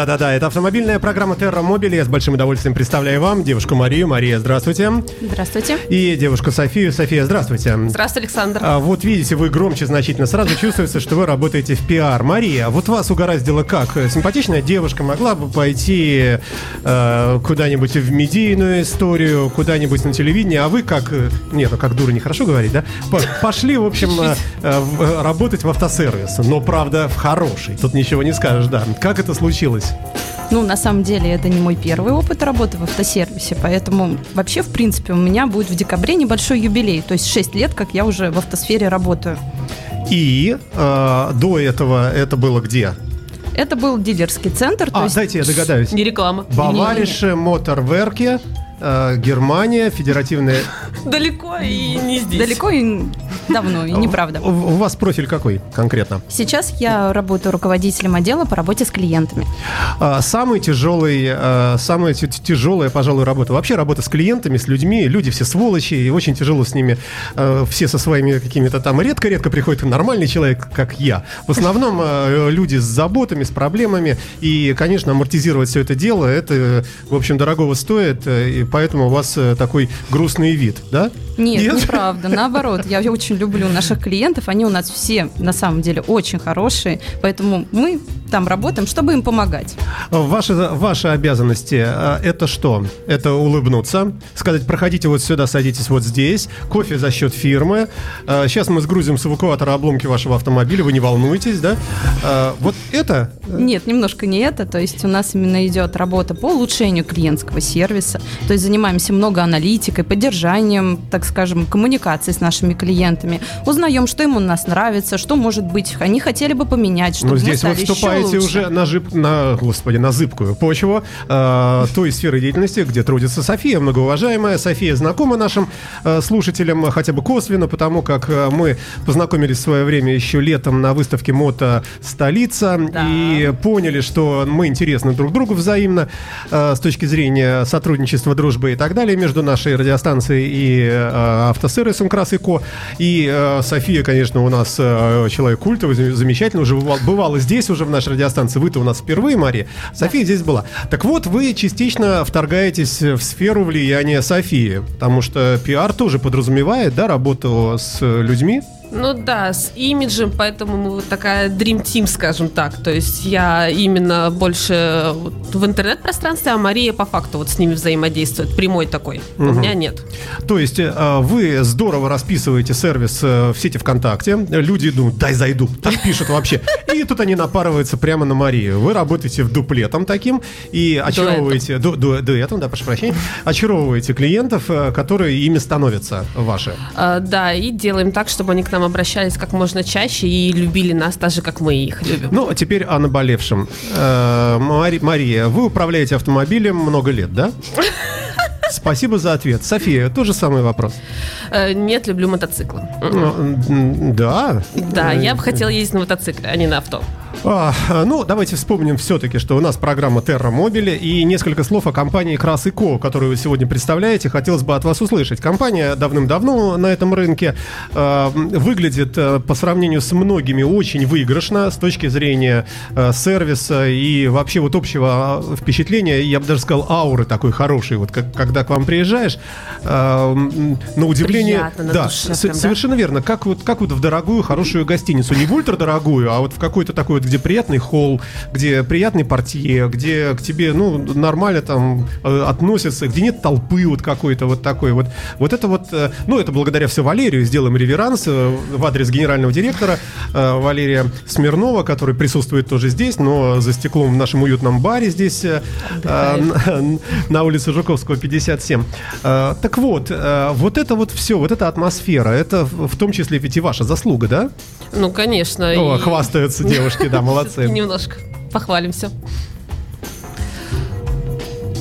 Да-да-да, это автомобильная программа Terra Mobile. Я с большим удовольствием представляю вам девушку Марию. Мария, здравствуйте. Здравствуйте. И девушку Софию. София, здравствуйте. Здравствуйте, Александр. А, вот видите, вы громче значительно. Сразу чувствуется, что вы работаете в пиар. Мария, вот вас угораздило как? Симпатичная девушка могла бы пойти э, куда-нибудь в медийную историю, куда-нибудь на телевидение, а вы как... э, Нет, ну как дура нехорошо говорить, да? Пошли, в общем, э, э, э, работать в автосервис. Но, правда, в хороший. Тут ничего не скажешь, да. Как это случилось? Ну, на самом деле, это не мой первый опыт работы в автосервисе, поэтому вообще, в принципе, у меня будет в декабре небольшой юбилей, то есть 6 лет, как я уже в автосфере работаю. И э, до этого это было где? Это был дилерский центр, то А, есть... дайте я догадаюсь. Не реклама. Баварише Моторверке, э, Германия, федеративная... Далеко и не здесь. Далеко и давно, и неправда. У, у вас профиль какой конкретно? Сейчас я работаю руководителем отдела по работе с клиентами. А, Самый тяжелый, э, самая тя- тяжелая, пожалуй, работа. Вообще работа с клиентами, с людьми. Люди все сволочи, и очень тяжело с ними. Все со своими какими-то там... Редко-редко приходит нормальный человек, как я. В основном люди с заботами, с проблемами. И, конечно, амортизировать все это дело, это, в общем, дорогого стоит. э, И поэтому у вас э, такой грустный вид, да? Нет, Нет? неправда, наоборот. Я очень люблю наших клиентов, они у нас все на самом деле очень хорошие, поэтому мы там работаем, чтобы им помогать. Ваши, ваши обязанности э, это что? Это улыбнуться, сказать, проходите вот сюда, садитесь вот здесь, кофе за счет фирмы. Э, Сейчас мы сгрузим с эвакуатора обломки вашего автомобиля, вы не волнуйтесь, да? Э, Вот это Нет, немножко не это. То есть у нас именно идет работа по улучшению клиентского сервиса. То есть занимаемся много аналитикой, поддержанием, так скажем, коммуникации с нашими клиентами. Узнаем, что им у нас нравится, что, может быть, они хотели бы поменять, чтобы Ну, мы здесь вы стали еще вступаете уже на, жип, на, господи, на зыбкую почву э, той сферы деятельности, где трудится София, многоуважаемая. София знакома нашим э, слушателям хотя бы косвенно, потому как э, мы познакомились в свое время еще летом на выставке «Мото Столица» Да. и поняли, что мы интересны друг другу взаимно э, с точки зрения сотрудничества, дружбы и так далее между нашей радиостанцией и э, автосервисом «Крас и Ко». И э, София, конечно, у нас э, человек культовый, зам- замечательный, уже бывал- бывала здесь уже в нашей радиостанции. Вы-то у нас впервые, Мария. София здесь была. Так вот, вы частично вторгаетесь в сферу влияния Софии, потому что пиар тоже подразумевает, да, работу с людьми. Ну да, с имиджем, поэтому мы вот такая Dream Team, скажем так. То есть я именно больше в интернет-пространстве, а Мария по факту вот с ними взаимодействует. Прямой такой. У меня нет. То есть э, вы здорово расписываете сервис э, в сети ВКонтакте. Люди думают, дай зайду. Так пишут вообще. И тут они напарываются прямо на Марию. Вы работаете в дуплетом таким и очаровываете... ду- ду- Дуэтом, да, прошу прощения. Очаровываете клиентов, э, которые ими становятся ваши. А, да, и делаем так, чтобы они к нам обращались как можно чаще и любили нас так же, как мы их любим. Ну, а теперь о наболевшем. Э, Мари- Мария, вы управляете автомобилем много лет, да? Спасибо за ответ. София, тот же самый вопрос. Э, нет, люблю мотоциклы. Ну, Да. Да, я бы хотела ездить на мотоцикле, а не на авто. А, ну, давайте вспомним все-таки, что у нас программа Terra Mobile и несколько слов о компании Крас и Ко, которую вы сегодня представляете. Хотелось бы от вас услышать. Компания давным-давно на этом рынке э, выглядит э, по сравнению с многими очень выигрышно с точки зрения э, сервиса и вообще вот общего э, впечатления, я бы даже сказал, ауры такой хорошей. Вот как- когда к вам приезжаешь, э, на удивление... Приятно на да, душе с- прям, да? совершенно верно. Как вот, как вот в дорогую, хорошую гостиницу. Не в ультрадорогую, а вот в какой-то такой вот, где приятный холл, где приятный портье, где к тебе, ну, нормально там э, относятся, где нет толпы вот какой-то вот такой вот. Вот это вот, э, ну, это благодаря все Валерию. Сделаем реверанс э, в адрес генерального директора э, Валерия Смирнова, который присутствует тоже здесь, но за стеклом в нашем уютном баре здесь э, э, на, улице Жуковского 57. Э, Так вот, э, вот это вот все, вот эта атмосфера, это в в том числе ведь и ваша заслуга, да? Ну, конечно. О, и- хвастаются девушки, да, молодцы. Немножко похвалимся.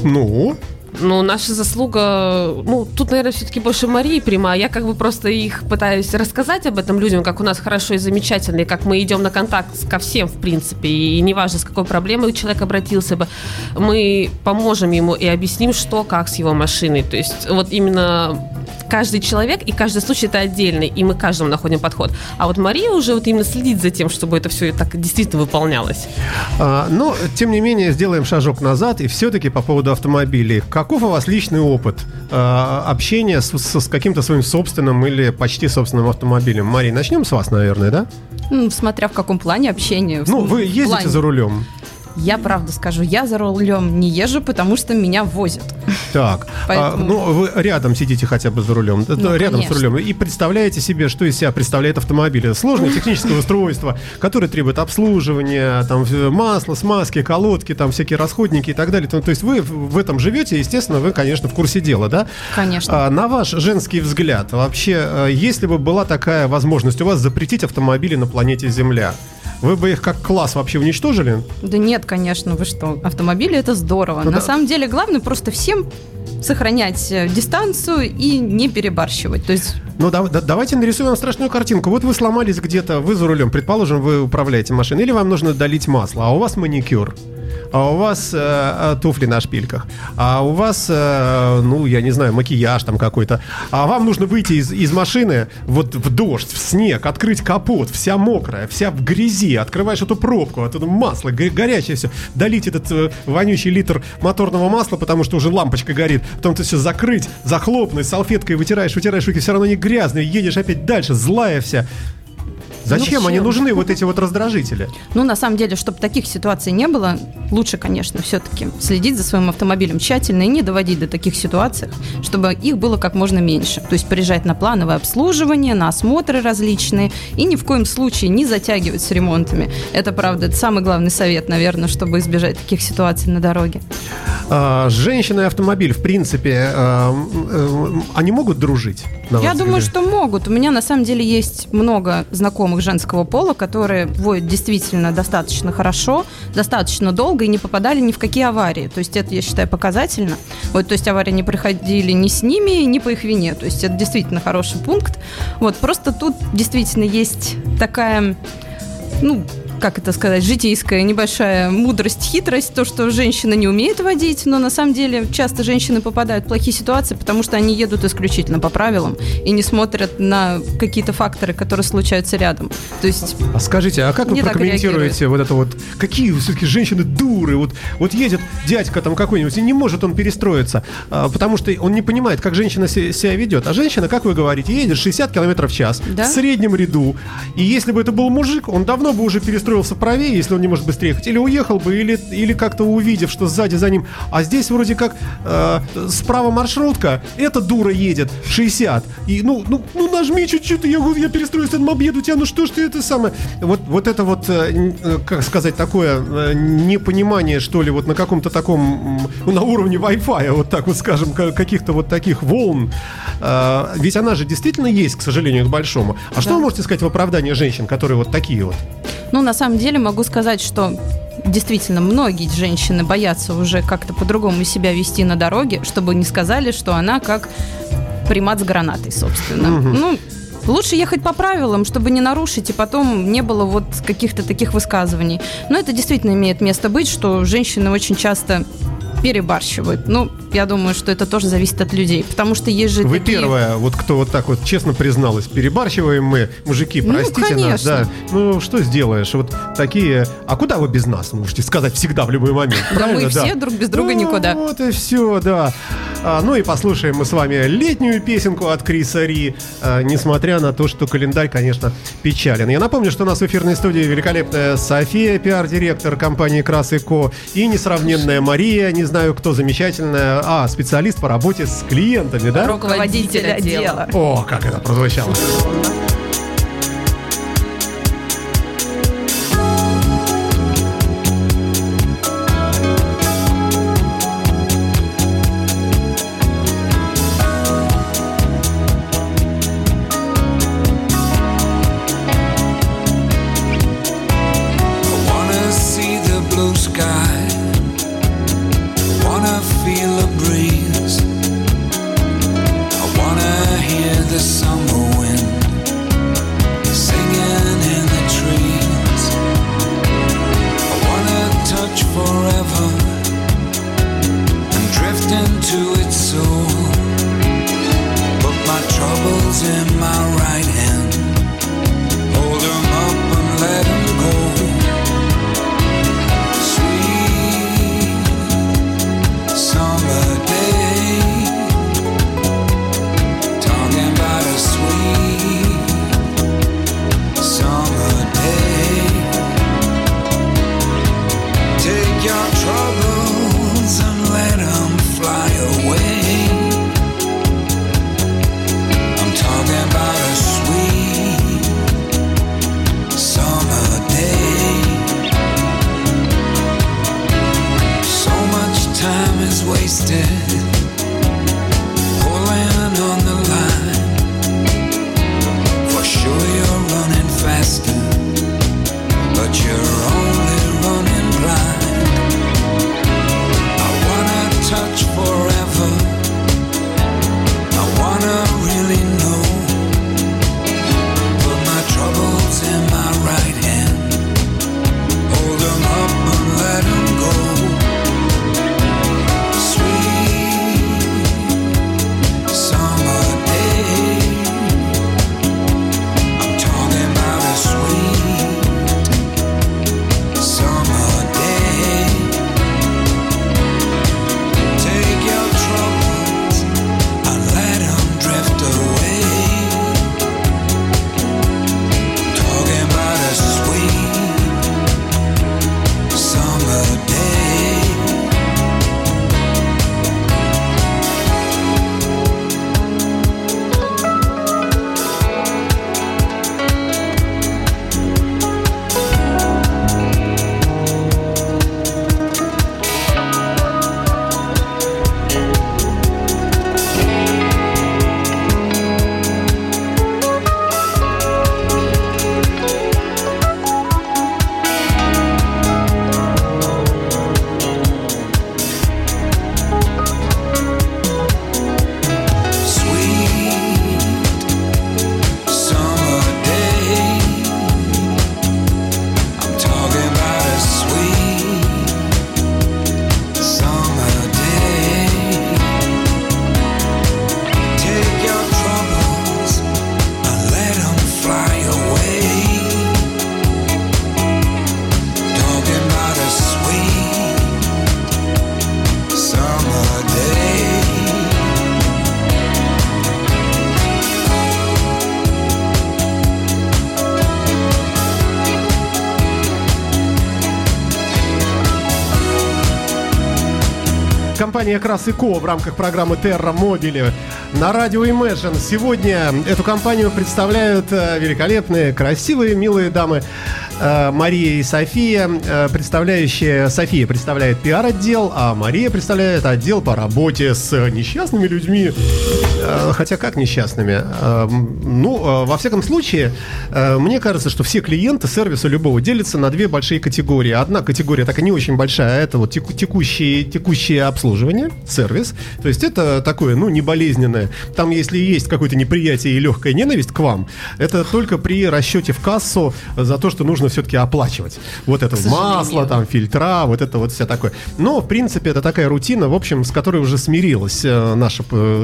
Ну, Ну, наша заслуга, ну, тут, наверное, все-таки больше Марии прямая. Я как бы просто их пытаюсь рассказать об этом людям, как у нас хорошо и замечательно, и как мы идем на контакт ко всем, в принципе, и неважно, с какой проблемой человек обратился бы, мы поможем ему и объясним, что, как с его машиной. То есть вот именно каждый человек и каждый случай это отдельный, и мы каждому находим подход. А вот Мария уже вот именно следит за тем, чтобы это все так действительно выполнялось. А, но, тем не менее, сделаем шажок назад, и все-таки по поводу автомобилей. Каков у вас личный опыт а, общения с, с, с каким-то своим собственным или почти собственным автомобилем? Мария, начнем с вас, наверное, да? Ну, смотря в каком плане общения. Ну, вы ездите плане. за рулем. Я правда скажу, я за рулем не езжу, потому что меня возят. Так, Поэтому- а, ну вы рядом сидите хотя бы за рулем, Ну, рядом конечно. с рулем, и представляете себе, что из себя представляет автомобиль. Сложное техническое устройство, которое требует обслуживания, там масло, смазки, колодки, там всякие расходники и так далее. То, то есть вы в в этом живете, естественно, вы, конечно, в курсе дела, да? Конечно. А, на ваш женский взгляд, вообще, э, если бы была такая возможность у вас запретить автомобили на планете Земля, вы бы их как класс вообще уничтожили? Да нет, конечно, вы что, автомобили это здорово. Ну На да. самом деле главное просто всем сохранять э, дистанцию и не перебарщивать. То есть Ну, да- да- давайте нарисуем страшную картинку. Вот вы сломались где-то, вы за рулем, предположим, вы управляете машиной, или вам нужно долить масло, а у вас маникюр. А у вас э, э, туфли на шпильках, а у вас, э, ну, я не знаю, макияж там какой-то, а вам нужно выйти из, из машины вот в дождь, в снег, открыть капот, вся мокрая, вся в грязи, открываешь эту пробку, оттуда масло, го- горячее все, долить этот э, вонючий литр моторного масла, потому что уже лампочка горит, потом ты все закрыть, захлопнуть, салфеткой вытираешь, вытираешь руки, все равно не грязные, едешь опять дальше, злая вся. Зачем они чем? нужны, вот эти вот раздражители? Ну, на самом деле, чтобы таких ситуаций не было, лучше, конечно, все-таки следить за своим автомобилем тщательно и не доводить до таких ситуаций, чтобы их было как можно меньше. То есть приезжать на плановое обслуживание, на осмотры различные и ни в коем случае не затягивать с ремонтами. Это, правда, это самый главный совет, наверное, чтобы избежать таких ситуаций на дороге. А, женщина и автомобиль, в принципе, а, м, они могут дружить? Я думаю, что могут. У меня на самом деле есть много знакомых женского пола, которые воют действительно достаточно хорошо, достаточно долго и не попадали ни в какие аварии. То есть это, я считаю, показательно. Вот, то есть аварии не проходили ни с ними, ни по их вине. То есть это действительно хороший пункт. Вот, просто тут действительно есть такая, ну, как это сказать, житейская небольшая мудрость, хитрость, то, что женщина не умеет водить, но на самом деле часто женщины попадают в плохие ситуации, потому что они едут исключительно по правилам и не смотрят на какие-то факторы, которые случаются рядом. То есть А скажите, а как вы прокомментируете вот это вот? Какие все-таки женщины дуры? Вот, вот едет дядька там какой-нибудь, и не может он перестроиться, а, потому что он не понимает, как женщина се- себя ведет. А женщина, как вы говорите, едет 60 км в час Да. в среднем ряду. И если бы это был мужик, он давно бы уже перестроился правее, если он не может быстрее ехать. Или уехал бы, или, или как-то увидев, что сзади за ним. А здесь вроде как э, справа маршрутка, эта дура едет 60. И ну, ну, ну нажми чуть-чуть, я, я перестроюсь, там объеду тебя, ну что ж ты это самое. Вот, вот это вот, э, э, как сказать, такое э, непонимание, что ли, вот на каком-то таком, ну, на уровне Wi-Fi, вот так вот скажем, ка- каких-то вот таких волн. Э, ведь она же действительно есть, к сожалению, к большому. А что Да. вы можете сказать в оправдании женщин, которые вот такие вот? Ну, на самом деле могу сказать, что действительно многие женщины боятся уже как-то по-другому себя вести на дороге, чтобы не сказали, что она как примат с гранатой, собственно. Мгм. Ну, лучше ехать по правилам, чтобы не нарушить, и потом не было вот каких-то таких высказываний. Но это действительно имеет место быть, что женщины очень часто перебарщивают. Ну, я думаю, что это тоже зависит от людей, потому что есть же Вы такие... первая, вот кто вот так вот честно призналась, перебарщиваем мы, мужики, Ну, простите нас, конечно. да. Ну, что сделаешь? Вот такие, а куда вы без нас, можете сказать всегда в любой момент, Да мы правильно? все друг без друга Ну, никуда. Вот и все, да. А, ну и послушаем мы с вами летнюю песенку от Криса Ри, а, несмотря на то, что календарь, конечно, печален. Я напомню, что у нас в эфирной студии великолепная София, пиар-директор компании Крас и Ко, и несравненная Мария, не знаю кто, замечательная, а, специалист по работе с клиентами, да? руководитель отдела. О, как это прозвучало. Компания Крас и Ко в рамках программы Terra Mobile на радио Imagine. Сегодня эту компанию представляют э, великолепные, красивые, милые дамы э, Мария и София, э, представляющие... София представляет пиар-отдел, а Мария представляет отдел по работе с несчастными людьми. Э, Хотя как несчастными? Э, Ну, э, во всяком случае, э, мне кажется, что все клиенты сервиса любого делятся на две большие категории. Одна категория такая не очень большая, это вот теку- текущие, текущее обслуживание, сервис. То есть это такое, ну, не болезненное. Там, если есть какое-то неприятие и легкая ненависть к вам, это только при расчете в кассу за то, что нужно все-таки оплачивать. Вот это масло, там, фильтра, вот это вот все такое. Но, в принципе, это такая рутина, в общем, с которой уже смирилось наше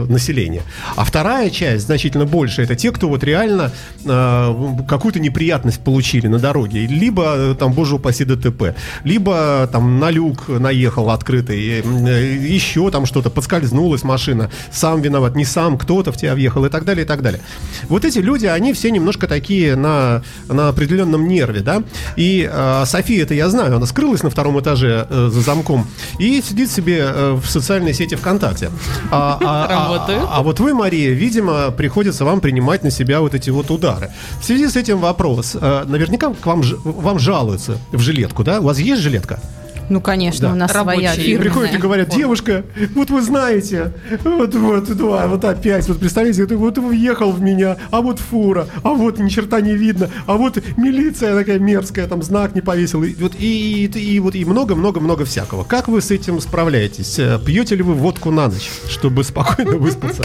население. А вторая часть, значительно больше, это те, кто вот реально э, какую-то неприятность получили на дороге. Либо, э, там, боже упаси, ДТП. Либо, там, на люк наехал открытый. э, еще там что-то, подскользнулась машина. Сам виноват, не сам, кто-то в тебя въехал и так далее, и так далее. Вот эти люди, они все немножко такие на, на определенном нерве, да. И э, София, это я знаю, она скрылась на втором этаже э, за замком и сидит себе э, в социальной сети ВКонтакте. А, а- а- Работаю. а вот вы, Мария, видимо, приходится вам принимать на себя вот эти вот удары. В связи с этим вопрос. Э, Наверняка к вам, вам жалуются в жилетку, да? У вас есть жилетка? Ну, конечно, Да. у нас своя Рабочие. И фирменная. приходят и говорят, девушка, вот вы знаете, вот, вот, да, вот опять, вот представляете, вот въехал в меня, а вот фура, а вот ни черта не видно, а вот милиция такая мерзкая, там знак не повесил, и вот и, и, и вот и много-много-много всякого. Как вы с этим справляетесь? Э, Пьете ли вы водку на ночь, чтобы спокойно выспаться?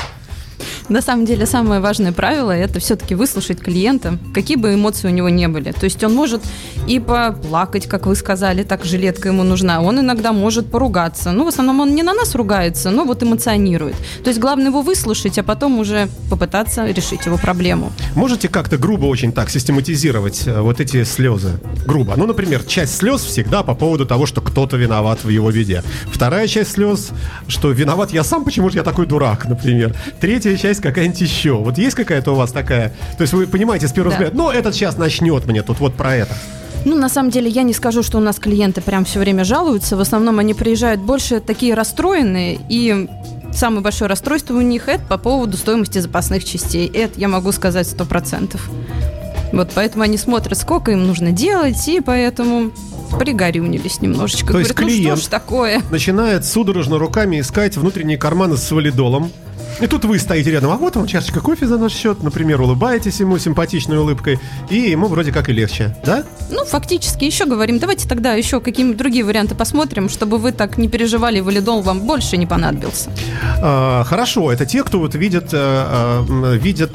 На самом деле, самое важное правило – это все-таки выслушать клиента, какие бы эмоции у него не были. То есть он может и поплакать, как вы сказали, так жилетка ему нужна. Он иногда может поругаться. Ну, в основном он не на нас ругается, но вот эмоционирует. То есть главное его выслушать, а потом уже попытаться решить его проблему. Можете как-то грубо очень так систематизировать э, вот эти слезы? Грубо. Ну, например, часть слез всегда по поводу того, что кто-то виноват в его беде. Вторая часть слез, что виноват я сам, почему же я такой дурак, например. Третья часть какая-нибудь еще. Вот есть какая-то у вас такая... То есть вы понимаете с первого Да. взгляда, ну, этот сейчас начнет мне тут вот про это. Ну, на самом деле, я не скажу, что у нас клиенты прям все время жалуются. В основном они приезжают больше такие расстроенные, и самое большое расстройство у них это по поводу стоимости запасных частей. Это я могу сказать сто процентов. Вот поэтому они смотрят, сколько им нужно делать, и поэтому пригорюнились немножечко. То есть Говорят, ну клиент- что ж такое? Начинает судорожно руками искать внутренние карманы с валидолом. И тут вы стоите рядом, а вот вам чашечка кофе за наш счет, например, улыбаетесь ему симпатичной улыбкой, и ему вроде как и легче, да? Ну, фактически, еще говорим, давайте тогда еще какие-нибудь другие варианты посмотрим, чтобы вы так не переживали, валидол вам больше не понадобился. А, хорошо, это те, кто вот видит, э, э, м, видит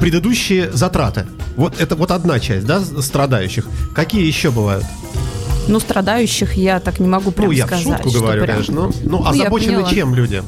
предыдущие затраты. Вот это вот одна часть, да, страдающих. Какие еще бывают? Ну, страдающих я так не могу прям ну, я в сказать. шутку что говорю, прям- конечно. Ну, ну, Ну, озабочены чем люди?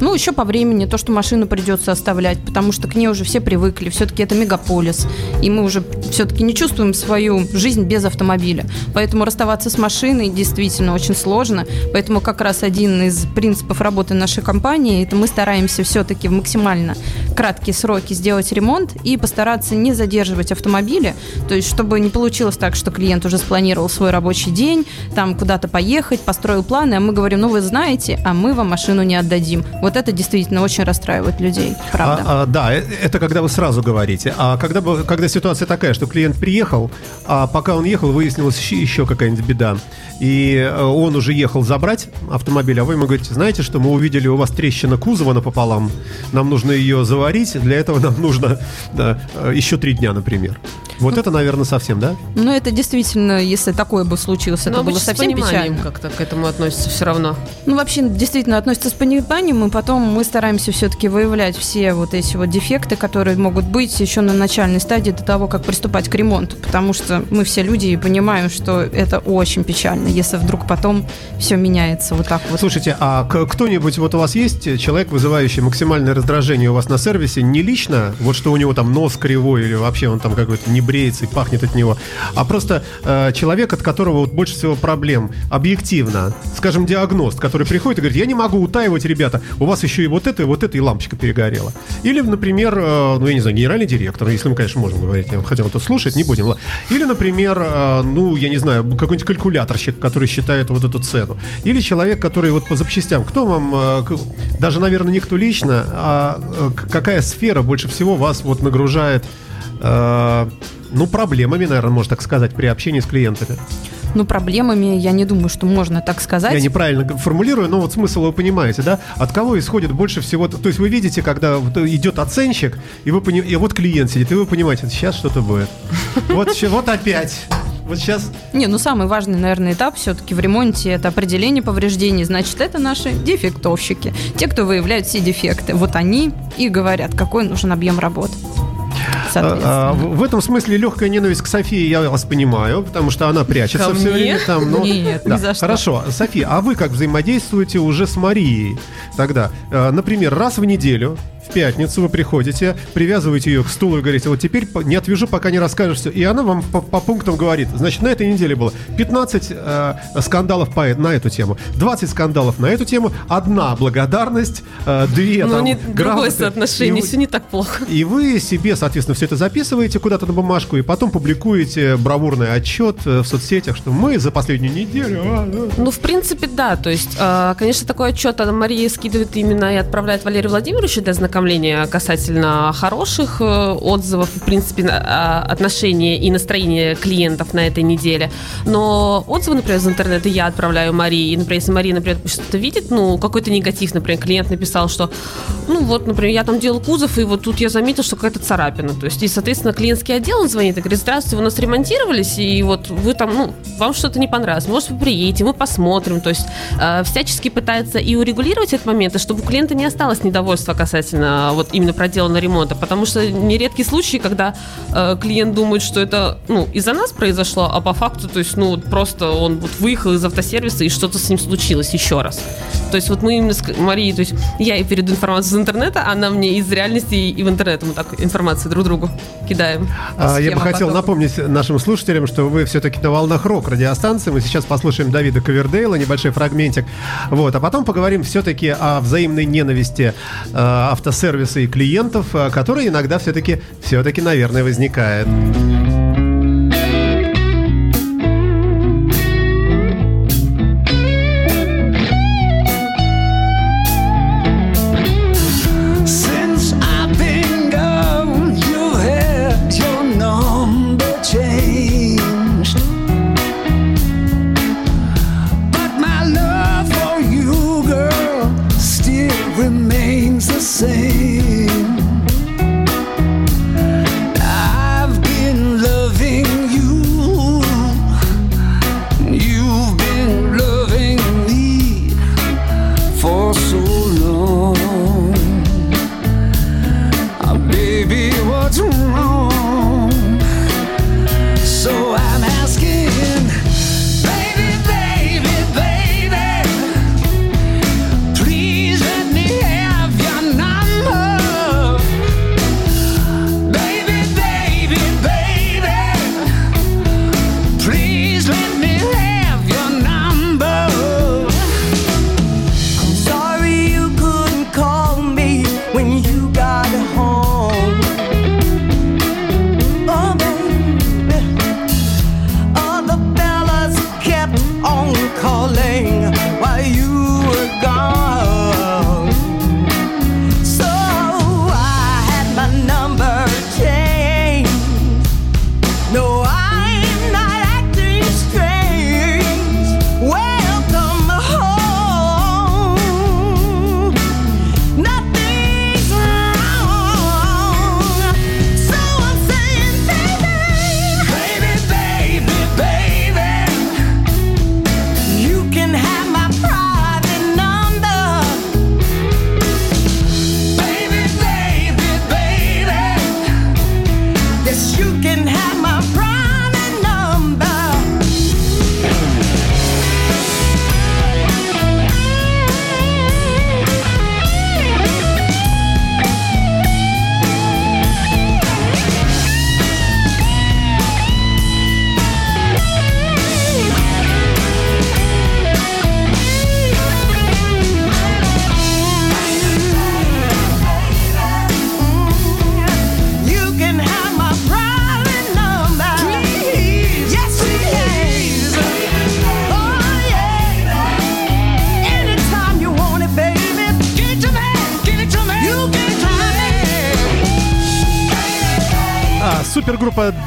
Ну, еще по времени, то, что машину придется оставлять, потому что к ней уже все привыкли. Все-таки это мегаполис. И мы уже все-таки не чувствуем свою жизнь без автомобиля. Поэтому расставаться с машиной действительно очень сложно. Поэтому как раз один из принципов работы нашей компании, это мы стараемся все-таки в максимально краткие сроки сделать ремонт и постараться не задерживать автомобили. То есть, чтобы не получилось так, что клиент уже спланировал свой рабочий день, там куда-то поехать, построил планы, а мы говорим, ну вы знаете, а мы вам машину не отдадим. Вот это действительно очень расстраивает людей, правда. А, а, да, э- это когда вы сразу говорите. А когда, когда ситуация такая, что клиент приехал, а пока он ехал, выяснилась еще, еще какая-нибудь беда. И э, он уже ехал забрать автомобиль, а вы ему говорите, знаете, что мы увидели у вас трещина кузова напополам, нам нужно ее заварить, для этого нам нужно да, э, еще три дня, например. Вот это, наверное, совсем, да? Ну, это действительно, если такое бы случилось, это Но было обычно с совсем пониманием печально. как-то к этому относятся все равно. Ну, вообще, действительно, относится с пониманием, и потом мы стараемся все-таки выявлять все вот эти вот дефекты, которые могут быть еще на начальной стадии до того, как приступать к ремонту, потому что мы все люди и понимаем, что это очень печально, если вдруг потом все меняется вот так вот. Слушайте, а кто-нибудь, вот у вас есть человек, вызывающий максимальное раздражение у вас на сервисе, не лично, вот что у него там нос кривой или вообще он там какой-то не бреется и пахнет от него, а просто э, человек, от которого вот больше всего проблем, объективно, скажем, диагност, который приходит и говорит, я не могу утаивать, ребята, у вас еще и вот это, и вот это, и лампочка перегорела. Или, например, э, ну, я не знаю, генеральный директор, если мы, конечно, можем говорить, я хотел это слушать, не будем. Или, например, э, ну, я не знаю, какой-нибудь калькуляторщик, который считает вот эту цену. Или человек, который вот по запчастям. Кто вам, э, даже, наверное, никто лично, а какая сфера больше всего вас вот нагружает, ну, проблемами, наверное, можно так сказать, при общении с клиентами? Ну, проблемами я не думаю, что можно так сказать. Я неправильно формулирую, но вот смысл вы понимаете, да? От кого исходит больше всего? То есть вы видите, когда идет оценщик, и вы пони- и вот клиент сидит, и вы понимаете, сейчас что-то будет. Вот, вот опять. Вот сейчас Не, ну самый важный, наверное, этап все-таки в ремонте это определение повреждений. Значит, это наши дефектовщики. Те, кто выявляют все дефекты. Вот они и говорят, какой нужен объем работ. А, Соответственно. в в этом смысле легкая ненависть к Софии я вас понимаю, потому что она прячется Ко все мне? время там. но- Нет, ни Да, за что. Хорошо, София, а вы как взаимодействуете уже с Марией тогда? Э, Например, раз в неделю, в пятницу вы приходите, привязываете ее к стулу и говорите, вот теперь не отвяжу, пока не расскажешь все. И она вам по, по пунктам говорит, значит, на этой неделе было 15 э, скандалов по, э- на эту тему, 20 скандалов на эту тему, одна благодарность, э, две Ну, там не грамоты. другое соотношение, И все не так плохо. и вы себе, соответственно, все это записываете куда-то на бумажку и потом публикуете бравурный отчет э, в соцсетях, что мы за последнюю неделю... а, а». Ну, в принципе, да. То есть, э, конечно, такой отчет Анна Мария скидывает именно и отправляет Валерию Владимировичу для ознакомления касательно хороших э, отзывов, в принципе, а, отношения и настроения клиентов на этой неделе. Но отзывы, например, из интернета я отправляю Марии. И, например, если Мария, например, что-то видит, ну, какой-то негатив, например, клиент написал, что, ну, вот, например, я там делал кузов, и вот тут я заметил, что какая-то царапина. То есть, и, соответственно, клиентский отдел он звонит и говорит, здравствуйте, вы у нас ремонтировались, и вот вы там, ну, вам что-то не понравилось, может, вы приедете, мы посмотрим. То есть, э, всячески пытается и урегулировать этот момент, и чтобы у клиента не осталось недовольства касательно качественно вот именно проделано ремонта, потому что нередки случаи, когда э, клиент думает, что это ну из-за нас произошло, а по факту, то есть ну просто он вот выехал из автосервиса и что-то с ним случилось еще раз. То есть вот мы именно с Марией, то есть я ей передаю информацию из интернета, она мне из реальности и в интернет мы так информацию друг другу кидаем. А, Я бы хотел потока. напомнить нашим слушателям, что вы все-таки на волнах рок радиостанции. Мы сейчас послушаем Давида Ковердейла, небольшой фрагментик. Вот, а потом поговорим все-таки о взаимной ненависти э, автосервиса и клиентов, э, которая иногда все-таки, все-таки, наверное, возникает.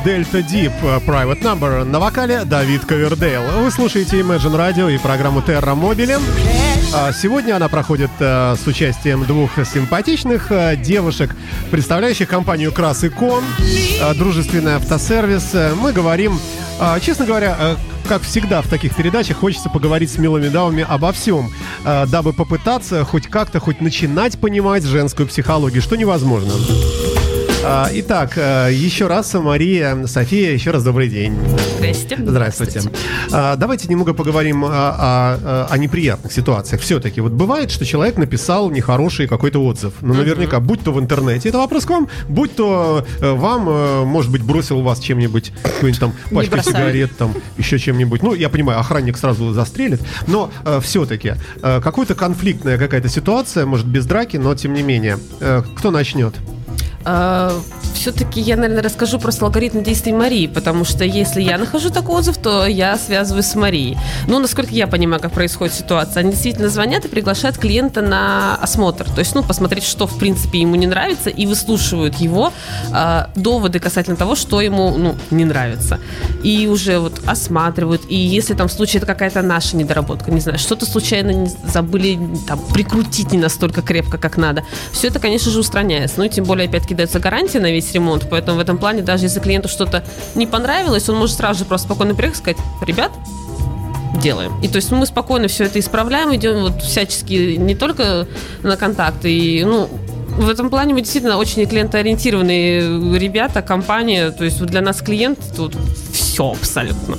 Delta Deep э, Private Number на вокале Давид Ковердейл. Вы слушаете Imagine Radio и программу Terra Mobile. А, Сегодня она проходит э, с участием двух симпатичных э, девушек, представляющих компанию Крас и Кон, дружественный автосервис. Мы говорим, честно говоря, как всегда в таких передачах, хочется поговорить с милыми дамами обо всем, дабы попытаться хоть как-то, хоть начинать понимать женскую психологию, что невозможно. А, Итак, э, еще раз, Мария, София, еще раз добрый день. Здрасте. Здравствуйте. А, Давайте немного поговорим о, о- о неприятных ситуациях. Все-таки вот бывает, что человек написал нехороший какой-то отзыв. Ну, наверняка, будь то в интернете, это вопрос к вам, будь то э, вам, э, может быть, бросил вас чем-нибудь, какой-нибудь там пачкой бросай. сигарет, там еще чем-нибудь. Ну, я понимаю, охранник сразу застрелит, но все-таки какая-то конфликтная какая-то ситуация, может, без драки, но тем не менее. Э, Кто начнет? Все-таки я, наверное, расскажу просто алгоритм действий Марии, потому что если я нахожу такой отзыв, то я связываюсь с Марией. Ну, насколько я понимаю, как происходит ситуация, они действительно звонят и приглашают клиента на осмотр, то есть, ну, посмотреть, что, в принципе, ему не нравится, и выслушивают его э, доводы касательно того, что ему, ну, не нравится. И уже вот осматривают, и если там в случае это какая-то наша недоработка, не знаю, что-то случайно не забыли там прикрутить не настолько крепко, как надо, все это, конечно же, устраняется. Ну, и тем более, опять-таки, дается гарантия на весь ремонт, поэтому в этом плане, даже если клиенту что-то не понравилось, он может сразу же просто спокойно приехать и сказать, ребят, делаем. И то есть мы спокойно все это исправляем, идем вот всячески не только на контакт, и, ну, в этом плане мы действительно очень клиентоориентированные ребята, компания. То есть для нас клиент тут все абсолютно.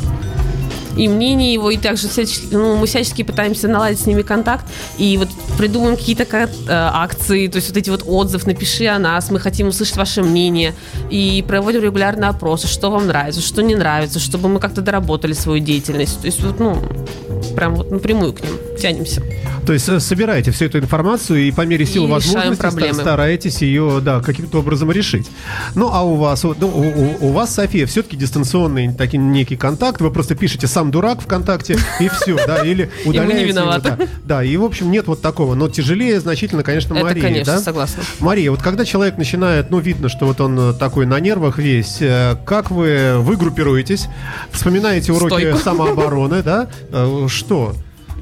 И мнение его, и также всячески, ну, мы всячески пытаемся наладить с ними контакт, и вот придумываем какие-то ка- э, акции, то есть вот эти вот отзыв, напиши о нас, мы хотим услышать ваше мнение, и проводим регулярные опросы, что вам нравится, что не нравится, чтобы мы как-то доработали свою деятельность. То есть вот, ну, прям вот напрямую к ним тянемся. То есть э, собираете всю эту информацию и по мере сил И решаем возможностей проблемы. ста- стараетесь ее, да, каким-то образом решить. Ну, а у вас, ну, у, у- вас, София, все-таки дистанционный такой некий контакт, вы просто пишете «сам дурак» ВКонтакте, и все, да, или удаляете его, да. Да, и, в общем, нет вот такого, но тяжелее значительно, конечно, Это, Марии, конечно, да? согласна. Мария, вот когда человек начинает, ну, видно, что вот он э, такой на нервах весь, э, как вы, вы группируетесь, вспоминаете уроки Стойку. самообороны, да? Что?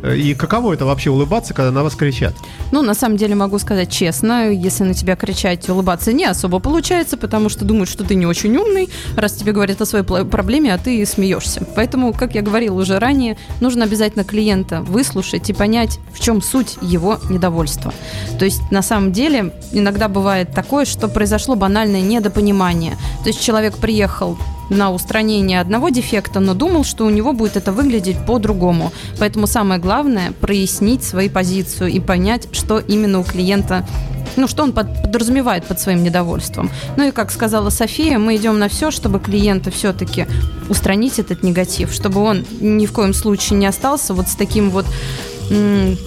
И каково это вообще улыбаться, когда на вас кричат? Ну, на самом деле могу сказать честно, если на тебя кричать, улыбаться не особо получается, потому что думают, что ты не очень умный, раз тебе говорят о своей проблеме, а ты смеешься. Поэтому, как я говорила уже ранее, нужно обязательно клиента выслушать и понять, в чем суть его недовольства. То есть, на самом деле, иногда бывает такое, что произошло банальное недопонимание. То есть, человек приехал на устранение одного дефекта, но думал, что у него будет это выглядеть по-другому. Поэтому самое главное прояснить свою позицию и понять, что именно у клиента ну, что он под- подразумевает под своим недовольством. Ну и, как сказала София, мы идем на все, чтобы клиента все-таки устранить этот негатив, чтобы он ни в коем случае не остался вот с таким вот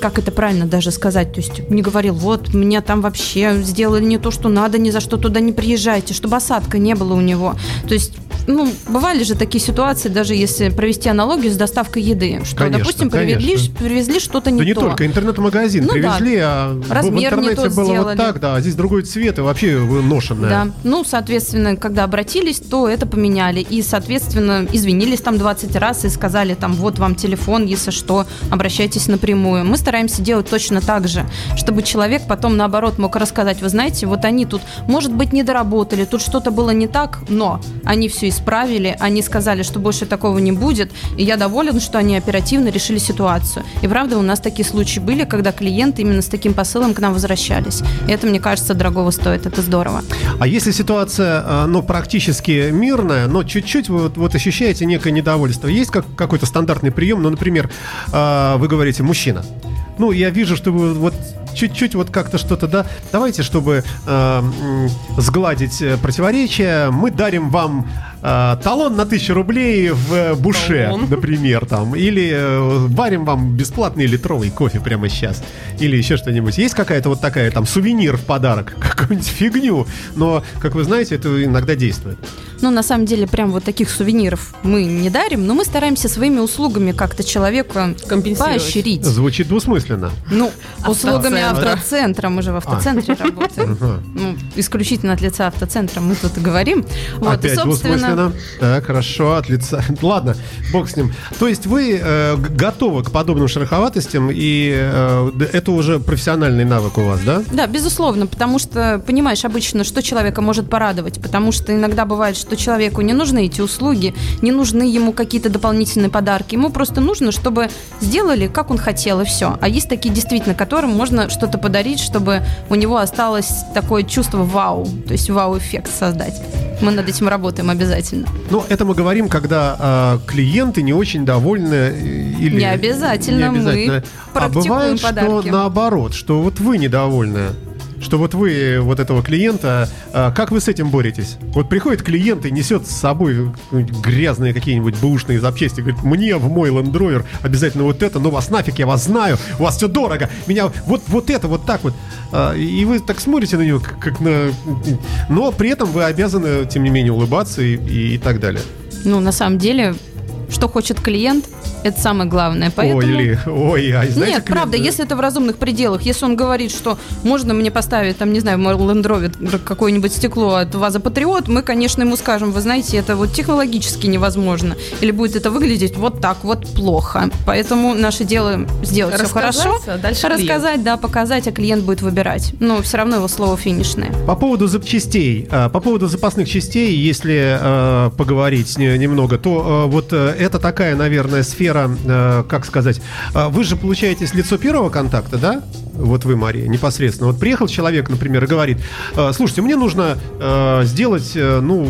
как это правильно даже сказать, то есть не говорил, вот, мне там вообще сделали не то, что надо, ни за что туда не приезжайте, чтобы осадка не было у него. То есть ну, бывали же такие ситуации, даже если провести аналогию с доставкой еды, что, Конечно, допустим, привезли, привезли что-то не да не то. только интернет-магазин Ну да. привезли, а в- в Размер не интернете тот было вот сделали. так, да, а здесь другой цвет и вообще ношенное. Да. Ну, соответственно, когда обратились, то это поменяли. И, соответственно, извинились там 20 раз и сказали там, вот вам телефон, если что, обращайтесь напрямую. Мы стараемся делать точно так же, чтобы человек потом, наоборот, мог рассказать, вы знаете, вот они тут, может быть, не доработали, тут что-то было не так, но они все исправили, они сказали, что больше такого не будет, и я доволен, что они оперативно решили ситуацию. И правда, у нас такие случаи были, когда клиенты именно с таким посылом к нам возвращались. И это, мне кажется, дорогого стоит, это здорово. А если ситуация, а, ну, практически мирная, но чуть-чуть вот, вот ощущаете некое недовольство, есть как, какой-то стандартный прием, ну, например, а, вы говорите «мужчина». Ну, я вижу, что вы вот чуть-чуть вот как-то что-то, да, давайте, чтобы м, сгладить э, противоречия, мы дарим вам а, талон на тысячу рублей в э, буше, Талон. например, там, или э, варим вам бесплатный литровый кофе прямо сейчас, или еще что-нибудь. Есть какая-то вот такая там сувенир в подарок, какую-нибудь фигню, но, как вы знаете, это иногда действует. Ну, на самом деле, прям вот таких сувениров мы не дарим, но мы стараемся своими услугами как-то человека Компенсировать. поощрить. Звучит двусмысленно. Ну, услугами Автоцентра. мы же в автоцентре работаем. Ага. Ну, исключительно от лица автоцентра мы тут и говорим. Вот, и, собственно, двусмысленно. Так, хорошо, от лица. Ладно, бог с ним. То есть вы э, готовы к подобным шероховатостям, и э, это уже профессиональный навык у вас, да? Да, безусловно, потому что понимаешь обычно, что человека может порадовать, потому что иногда бывает, что человеку не нужны эти услуги, не нужны ему какие-то дополнительные подарки, ему просто нужно, чтобы сделали, как он хотел, и все. А есть такие действительно, которым можно что-то подарить, чтобы у него осталось такое чувство вау, то есть вау-эффект создать. Мы над этим работаем обязательно. Ну, это мы говорим, когда э, клиенты не очень довольны э, или... Не обязательно, мы а бывает, подарки. что наоборот, что вот вы недовольны. Что вот вы вот этого клиента, э, как вы с этим боретесь? Вот приходит клиент и несет с собой какие-нибудь грязные какие-нибудь бэушные запчасти, говорит, мне в мой Land Rover обязательно вот это, ну вас нафиг, я вас знаю, у вас все дорого, меня вот, вот это, вот так вот. А, И вы так смотрите на него, как на... Но при этом вы обязаны, тем не менее, улыбаться и, и- и так далее. Ну, на самом деле, что хочет клиент, это самое главное. Поэтому... Ой, или, ой, а знаете, Нет, правда, клиент- если это в разумных пределах, если он говорит, что можно мне поставить, там, не знаю, в мой Land какое-нибудь стекло от Ваза Патриот, мы, конечно, ему скажем, вы знаете, это вот технологически невозможно. Или будет это выглядеть вот так вот плохо. Поэтому наше дело сделать все хорошо, а дальше клиент. рассказать, да, показать, а клиент будет выбирать. Но все равно его слово финишное. По поводу запчастей, а, по поводу запасных частей, если э, поговорить не- немного, то вот э, это такая, наверное, сфера, э, как сказать, э, вы же получаете с лицо первого контакта, да? Вот вы, Мария, непосредственно. Вот приехал человек, например, и говорит, «Э, слушайте, мне нужно э, сделать, э, ну,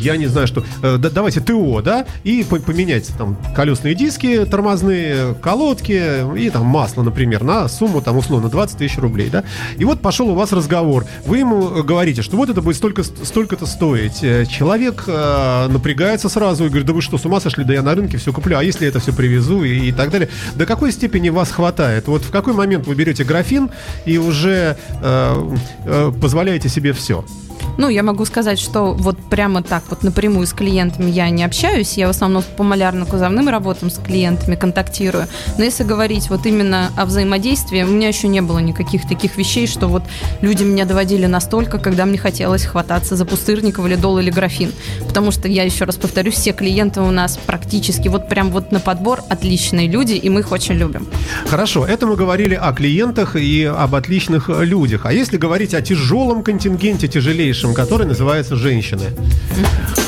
я не знаю что, да- давайте ТО, да, и по- поменять там колесные диски, тормозные колодки и там масло, например, на сумму там условно 20 тысяч рублей, да. И вот пошел у вас разговор. Вы ему говорите, что вот это будет столько, столько-то стоить. Человек напрягается сразу и говорит, да вы что, с ума сошли, да я на рынке все куплю, а если это все привезу и, и так далее. До какой степени вас хватает? Вот в какой момент вы берете графин и уже э, э, позволяете себе все? Ну, я могу сказать, что вот прямо так вот напрямую с клиентами я не общаюсь. Я в основном по малярно-кузовным работам с клиентами контактирую. Но если говорить вот именно о взаимодействии, у меня еще не было никаких таких вещей, что вот люди меня доводили настолько, когда мне хотелось хвататься за пустырник, валидол или графин. Потому что, я еще раз повторюсь, все клиенты у нас практически вот прям вот на подбор отличные люди, и мы их очень любим. Хорошо, это мы говорили о клиентах и об отличных людях. А если говорить о тяжелом контингенте, тяжелейшем, который называется женщины,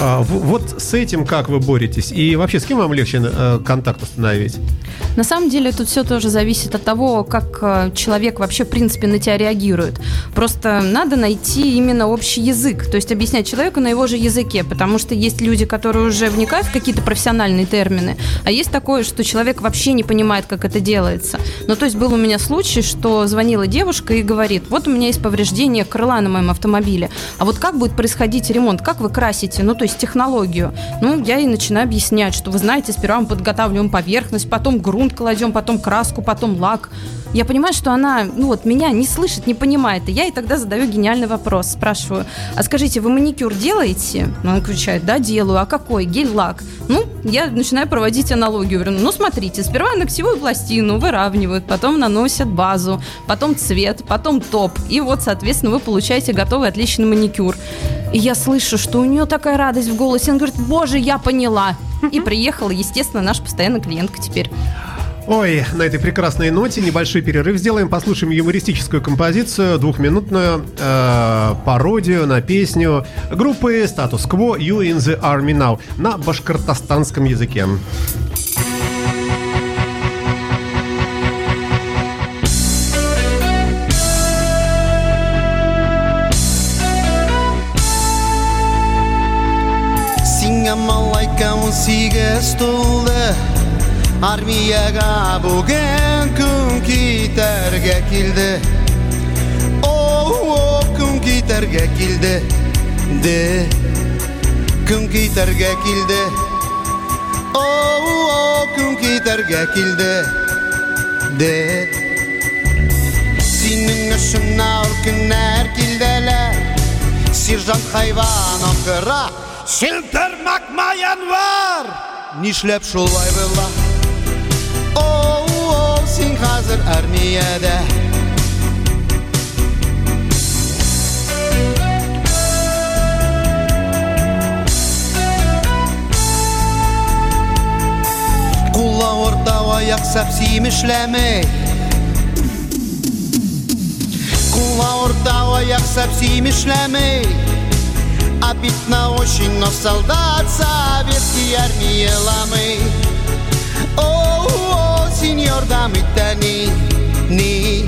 а, вот с этим как вы боретесь? И вообще, с кем вам легче э, контакт установить? На самом деле тут все тоже зависит от того, как э, человек вообще в принципе на тебя реагирует. Просто надо найти именно общий язык, то есть объяснять человеку на его же языке, потому что есть люди, которые уже вникают в какие-то профессиональные термины, а есть такое, что человек вообще не понимает, как это делается. Ну, то есть был у меня случай, что звонила девушка и говорит, вот у меня есть повреждение крыла на моем автомобиле, а вот как будет происходить ремонт, как вы красите, ну, то есть технологию. Ну, я ей начинаю объяснять, что вы знаете, сперва мы подготавливаем поверхность, потом грунт кладем, потом краску, потом лак. Я понимаю, что она, ну вот, меня не слышит, не понимает. И я ей тогда задаю гениальный вопрос. Спрашиваю, а скажите, вы маникюр делаете? Ну, Она отвечает, да, делаю. А какой? Гель-лак. Ну, я начинаю проводить аналогию. Говорю, ну, смотрите, сперва ногтевую пластину выравнивают, потом наносят базу, потом цвет, потом топ. И вот, соответственно, вы получаете готовый отличный маникюр. И я слышу, что у нее такая радость в голосе. Она говорит, боже, я поняла. И приехала, естественно, наша постоянная клиентка теперь. Ой, на этой прекрасной ноте небольшой перерыв сделаем, послушаем юмористическую композицию, двухминутную э, пародию на песню группы Status Quo You in the Army Now на башкортостанском языке. Сиңа малайка он сегіз толды армияға бүгін күн китерге келді о күн китерге келді де күн китерге келді о күн китерге келді де сенің үшін ауыр күннәр келділер сержант хайван ақыра Шилтер макмаян бар Нишләп шулай була син хәзер армиядә Кулла орта аяк сәпсим эшләмәй Кулла орта аяк совсем эшләмей А бит на очень, но солдат советский армии ламый О, etsin yardım tani ni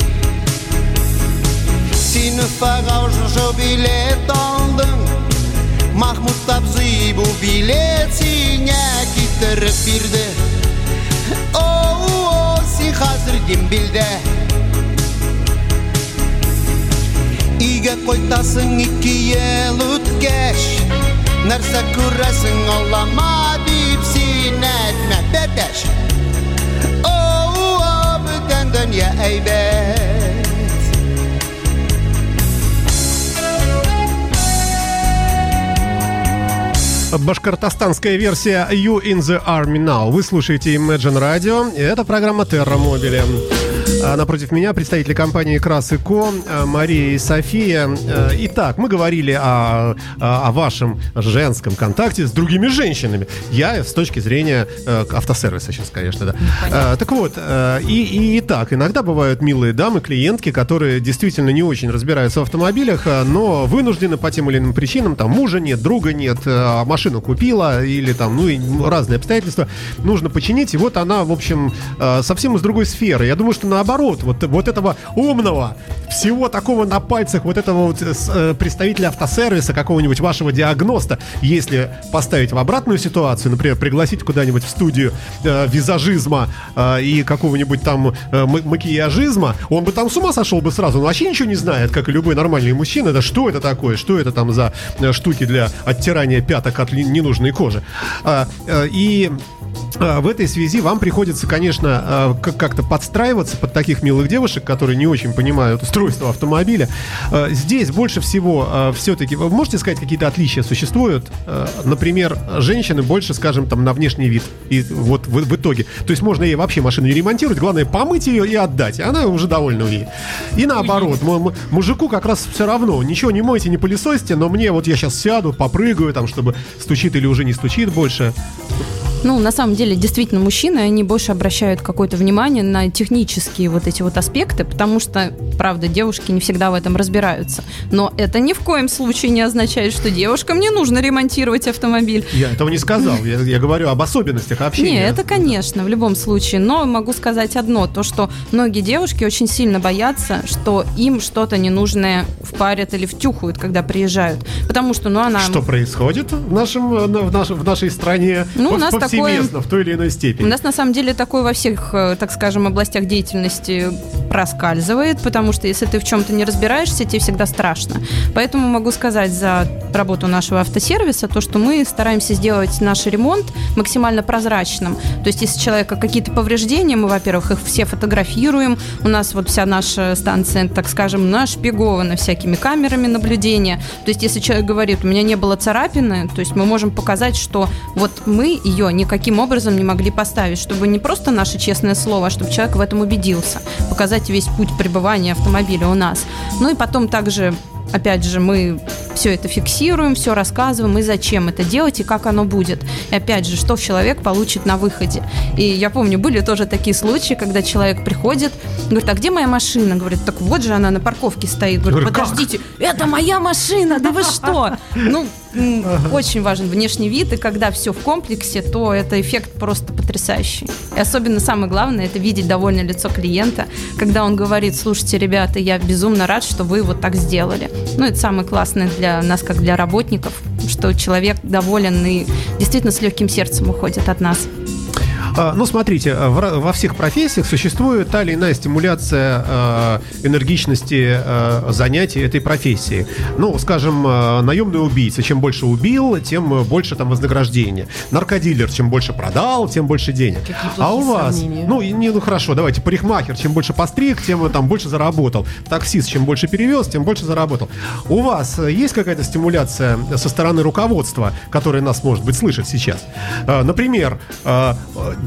Sinifə qavuşuşu bilet aldım Mahmud Tabzi bu biletinə getirib birdi O, oh, o oh, si hazır bilde. Үйгә қойтасың ике ел үткәш Нәрсә күрәсең олама дип син Бүтән дөнья әйбәт Башкортостанская версия You in the Army Now. Вы слушаете Imagine Radio, и это программа Terra Mobile. А Напротив меня представители компании Крас и Ко, э, Мария и София. Э, Итак, мы говорили о, о вашем женском контакте с другими женщинами. Я с точки зрения э, автосервиса сейчас, конечно, да. Э, Так вот, э, и, и, и так, иногда бывают милые дамы, клиентки, которые действительно не очень разбираются в автомобилях, э, но вынуждены по тем или иным причинам, там мужа нет, друга нет, э, машину купила или там, ну, и разные обстоятельства, нужно починить, и вот она, в общем, э, совсем из другой сферы. Я думаю, что наоборот, наоборот, вот, вот этого умного, всего такого на пальцах, вот этого вот, э, э, представителя автосервиса, какого-нибудь вашего диагноста, если поставить в обратную ситуацию, например, пригласить куда-нибудь в студию э, визажизма э, и какого-нибудь там э, ма- макияжизма, он бы там с ума сошел бы сразу, он вообще ничего не знает, как и любой нормальный мужчина, да что это такое, что это там за э, штуки для оттирания пяток от ненужной кожи. А, э, и а, В этой связи вам приходится, конечно, как- как-то подстраиваться под таких милых девушек, которые не очень понимают устройство автомобиля. А, Здесь больше всего все-таки, вы можете сказать, какие-то отличия существуют? А, Например, женщины больше, скажем, там на внешний вид. И вот в, в итоге. То есть можно ей вообще машину не ремонтировать, главное помыть ее и отдать. Она уже довольна ей. И наоборот, мужику как раз все равно. Ничего не мойте, не пылесосите, но мне вот я сейчас сяду, попрыгаю, там, чтобы стучит или уже не стучит больше. Ну, на самом деле, действительно, мужчины, они больше обращают какое-то внимание на технические вот эти вот аспекты, потому что, правда, девушки не всегда в этом разбираются. Но это ни в коем случае не означает, что девушкам не нужно ремонтировать автомобиль. Я этого не сказал. Я, я говорю об особенностях общения. Не, это, конечно, в любом случае. Но могу сказать одно, то, что многие девушки очень сильно боятся, что им что-то ненужное впарят или втюхают, когда приезжают. Потому что, ну, она... Что происходит в, нашем, в, нашем, в нашей стране Ну, у нас такое- повсеместно, в той или иной У степени? нас на самом деле такое во всех, э, так скажем, областях деятельности проскальзывает, потому что если ты в чем-то не разбираешься, тебе всегда страшно. Поэтому могу сказать за работу нашего автосервиса то, что мы стараемся сделать наш ремонт максимально прозрачным. То есть если у человека какие-то повреждения, мы, во-первых, их все фотографируем. У нас вот вся наша станция, так скажем, нашпигована всякими камерами наблюдения. То есть если человек говорит, у меня не было царапины, то есть мы можем показать, что вот мы ее никаким образом не могли поставить, чтобы не просто наше честное слово, а чтобы человек в этом убедился. Показать весь путь пребывания автомобиля у нас. Ну и потом также Опять же, мы все это фиксируем, все рассказываем, и зачем это делать, и как оно будет. И опять же, что человек получит на выходе. И я помню, были тоже такие случаи, когда человек приходит, говорит, а где моя машина? Говорит, так вот же она на парковке стоит. Говорит, Говорю, «Как?» подождите, это моя машина, да вы что? Ну, м, очень важен внешний вид, и когда все в комплексе, то это эффект просто потрясающий. И особенно самое главное, это видеть довольное лицо клиента, когда он говорит, слушайте, ребята, я безумно рад, что вы вот так сделали. Ну, это самое классное для нас, как для работников, что человек доволен и действительно с легким сердцем уходит от нас. А, Ну, смотрите, э, во всех профессиях существует та или иная стимуляция э, энергичности э, занятий этой профессии. Ну, скажем, наемный убийца, чем больше убил, тем больше там вознаграждения. Наркодилер, чем больше продал, тем больше денег. А у вас, сравнения. ну, не, ну хорошо, давайте, парикмахер, чем больше постриг, тем там больше заработал. Таксист, чем больше перевез, тем больше заработал. У вас есть какая-то стимуляция со стороны руководства, которая нас, может быть, слышит сейчас? Например,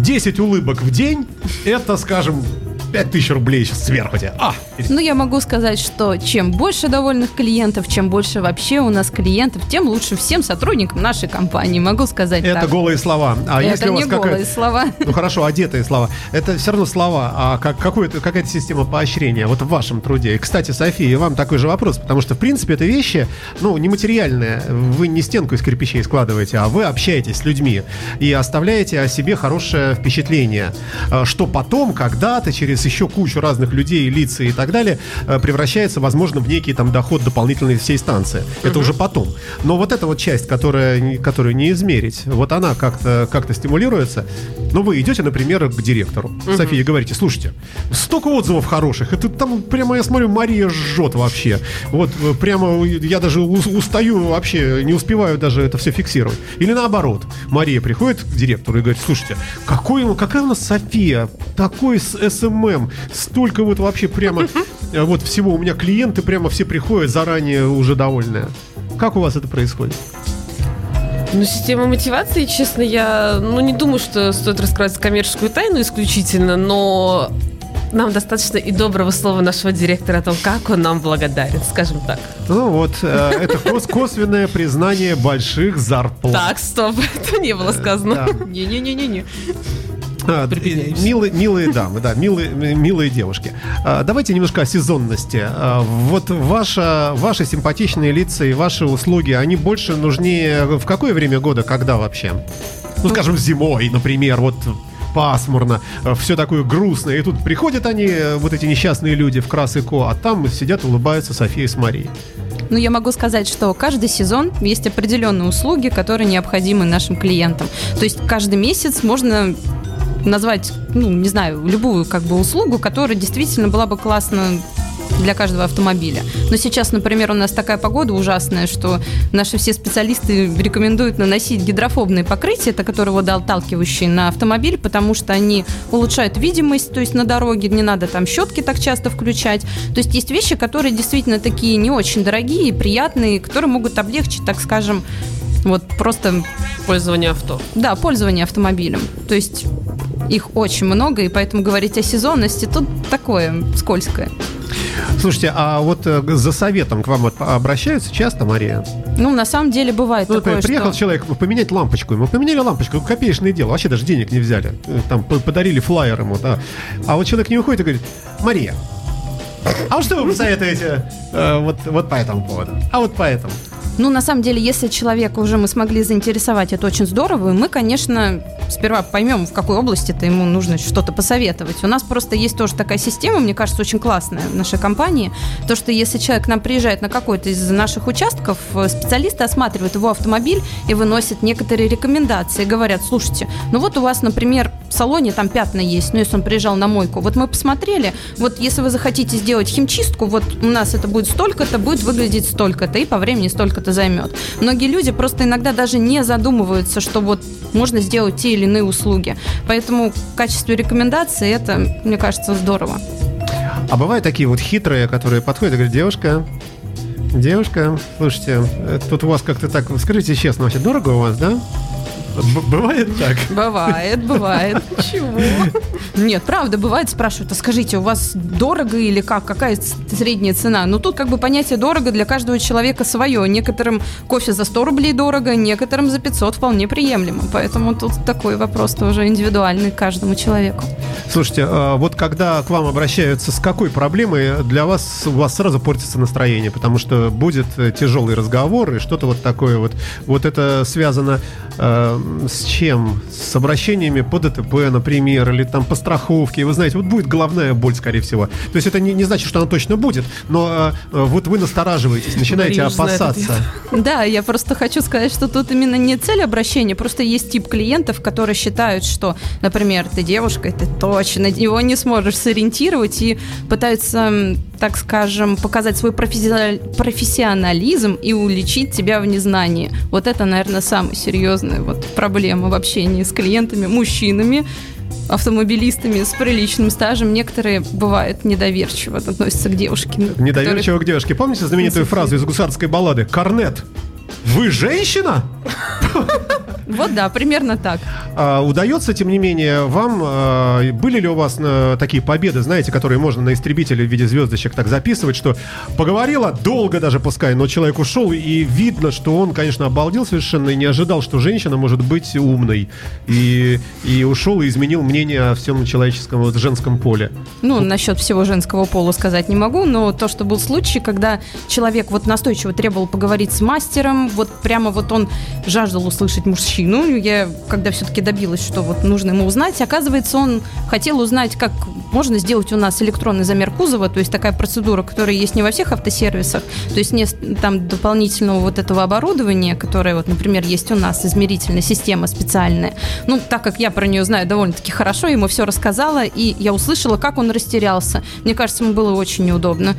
10 улыбок в день, это, скажем, 5000 рублей сейчас сверху тебе. А, Ну, я могу сказать, что чем больше довольных клиентов, чем больше вообще у нас клиентов, тем лучше всем сотрудникам нашей компании. Могу сказать это так. голые слова. А если Это у вас не какая- голые слова. Ну хорошо, одетые слова. Это все равно слова. А как, какое-то, какая-то система поощрения вот в вашем труде? И, кстати, София, вам такой же вопрос, потому что, в принципе, это вещи, ну, нематериальные. Вы не стенку из кирпичей складываете, а вы общаетесь с людьми и оставляете о себе хорошее впечатление, э, что потом, когда-то, через еще кучу разных людей, лиц и так далее, э, превращается, возможно, в некий там доход дополнительный всей станции. Это уже потом. Но вот эта вот часть, которая, которую не измерить, вот она как-то как стимулируется. Ну, вы идете, например, к директору Софии и говорите, слушайте, столько отзывов хороших, это там прямо, я смотрю, Мария жжет вообще. Вот э, прямо я даже ус- устаю вообще, не успеваю даже это все фиксировать. Или наоборот, Мария приходит к директору и говорит, слушайте, какой, какая у нас София, такой с СММ, столько вот вообще прямо, э, вот всего у меня клиенты прямо все приходят заранее уже довольные. Как у вас это происходит? Ну, система мотивации, честно, я ну, не думаю, что стоит раскрывать коммерческую тайну исключительно, но нам достаточно и доброго слова нашего директора о том, как он нам благодарен, скажем так. Ну вот, э, это кос- косвенное признание больших зарплат. Так, стоп, это не было сказано. Да. А. Милые, милые дамы, да, милые, милые девушки. А, Давайте немножко о сезонности. А, Вот ваша, ваши симпатичные лица и ваши услуги, они больше нужнее в какое время года, когда вообще? Ну, скажем, зимой, например, вот пасмурно, все такое грустное. И тут приходят они, вот эти несчастные люди в Крас и Ко, а там сидят, улыбаются София с Марией. Ну, я могу сказать, что каждый сезон есть определенные услуги, которые необходимы нашим клиентам. То есть каждый месяц можно назвать, ну, не знаю, любую как бы услугу, которая действительно была бы классно для каждого автомобиля. Но сейчас, например, у нас такая погода ужасная, что наши все специалисты рекомендуют наносить гидрофобные покрытия, это которые водоотталкивающие на автомобиль, потому что они улучшают видимость, то есть на дороге не надо там щетки так часто включать. То есть есть вещи, которые действительно такие не очень дорогие, приятные, которые могут облегчить, так скажем, вот просто Пользование авто. да, пользование автомобилем. То есть их очень много, и поэтому говорить о сезонности тут такое скользкое. Слушайте, а вот э, за советом к вам обращаются часто, Мария? Ну, на самом деле бывает Ну, такое, приехал что... человек поменять лампочку, ему поменяли лампочку, копеечное дело, вообще даже денег не взяли, Э, там подарили флаер ему, да. А вот человек не уходит и говорит, Мария, а что вы посоветуете э, вот, вот по этому поводу? А вот по этому. Ну, на самом деле, если человека уже мы смогли заинтересовать, это очень здорово, и мы, конечно, сперва поймем, в какой области-то ему нужно что-то посоветовать. У нас просто есть тоже такая система, мне кажется, очень классная в нашей компании, то, что если человек к нам приезжает на какой-то из наших участков, э, специалисты осматривают его автомобиль и выносят некоторые рекомендации, говорят, слушайте, ну вот у вас, например, в салоне там пятна есть, ну если он приезжал на мойку, вот мы посмотрели, вот если вы захотите сделать химчистку, вот у нас это будет столько-то, будет выглядеть столько-то, и по времени столько-то займет. Многие люди просто иногда даже не задумываются, что вот можно сделать те или иные услуги. Поэтому в качестве рекомендации это, мне кажется, здорово. А бывают такие вот хитрые, которые подходят и говорят, девушка, девушка, слушайте, э, тут у вас как-то так, скажите честно, вообще дорого у вас, да? Б- Бывает так? Бывает, бывает. Чего? Нет, правда, бывает, спрашивают, а скажите, у вас дорого или как? Какая средняя цена? Ну, тут как бы понятие дорого для каждого человека свое. Некоторым кофе за 100 рублей дорого, некоторым за 500 вполне приемлемо. Поэтому тут такой вопрос тоже индивидуальный каждому человеку. Слушайте, а вот когда к вам обращаются с какой проблемой, для вас у вас сразу портится настроение, потому что будет тяжелый разговор и что-то вот такое вот. Вот это связано с чем? С обращениями по ДТП, например, или там по страховке. Вы знаете, вот будет головная боль, скорее всего. То есть это не, не значит, что она точно будет, но э, вот вы настораживаетесь, начинаете опасаться. Да, я просто хочу сказать, что тут именно не цель обращения, просто есть тип клиентов, которые считают, что, например, ты девушка, ты точно его не сможешь сориентировать и пытаются, так скажем, показать свой профессионал- профессионализм и уличить тебя в незнании. Вот это, наверное, самая серьезная вот проблема в общении с клиентами, мужчинами, автомобилистами с приличным стажем. Некоторые, бывают, недоверчиво относятся к девушке. Недоверчиво к девушке. Помните знаменитую фразу из гусарской баллады? Корнет, вы женщина? Вот да, примерно так. А, удается, тем не менее, вам, а, были ли у вас э, такие победы, знаете, которые можно на истребителе в виде звездочек так записывать, что поговорила долго даже пускай, но человек ушел, и видно, что он, конечно, обалдел совершенно и не ожидал, что женщина может быть умной. И, и ушел и изменил мнение о всем человеческом, вот, женском поле. Ну, насчет всего женского пола сказать не могу, но то, что был случай, когда человек вот настойчиво требовал поговорить с мастером, вот прямо вот он жаждал услышать мужчину. Я, когда все-таки добилась, что вот нужно ему узнать, оказывается, он хотел узнать, как можно сделать у нас электронный замер кузова, то есть такая процедура, которая есть не во всех автосервисах, то есть нет там дополнительного вот этого оборудования, которое вот, например, есть у нас, измерительная система специальная. Ну, так как я про нее знаю довольно-таки хорошо, ему все рассказала, и я услышала, как он растерялся. Мне кажется, ему было очень неудобно.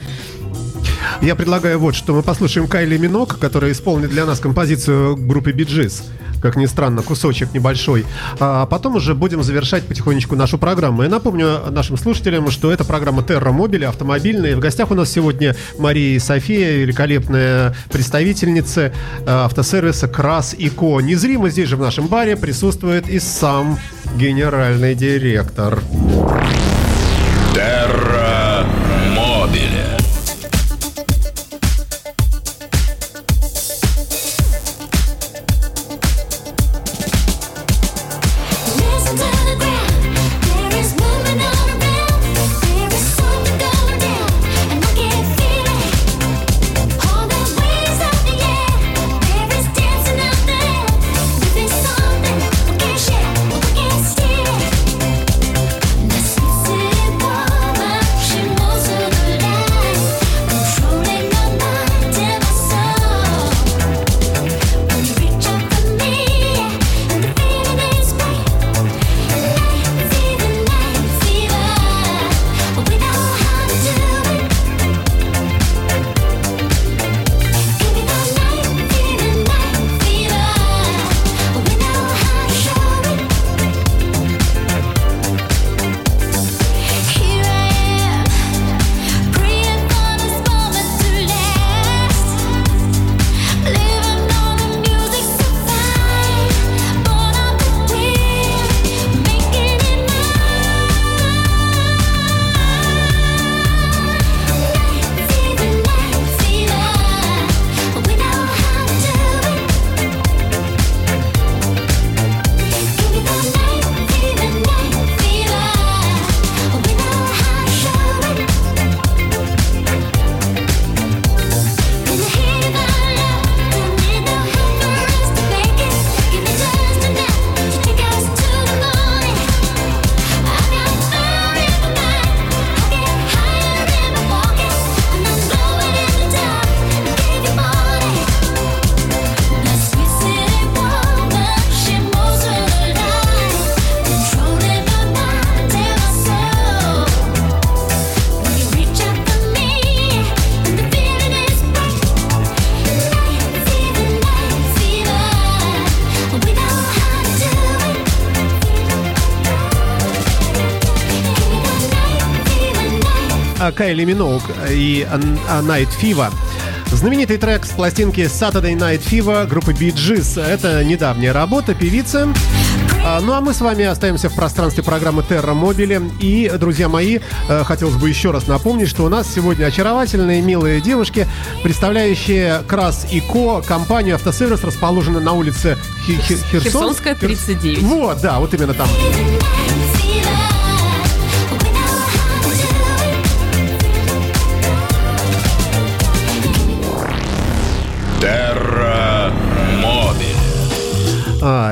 Я предлагаю вот, что мы послушаем Кайли Минок, которая исполнит для нас композицию группы Биджис. Как ни странно, кусочек небольшой. А потом уже будем завершать потихонечку нашу программу. Я напомню нашим слушателям, что это программа Терра Мобили, автомобильная. В гостях у нас сегодня Мария и София, великолепная представительница э, автосервиса Крас и Ко. Незримо здесь же в нашем баре присутствует и сам генеральный директор. Терра Кайли Миноуг и а, а, Night Fever. Знаменитый трек с пластинки Saturday Night Fever группы Bee Gees. Это недавняя работа певицы. А, Ну а мы с вами остаемся в пространстве программы Terra Mobile. И, друзья мои, э, хотелось бы еще раз напомнить, что у нас сегодня очаровательные, милые девушки, представляющие Крас и Ко, компанию автосервис, расположенную на улице? Херсонская, 39. Вот, да, вот именно там.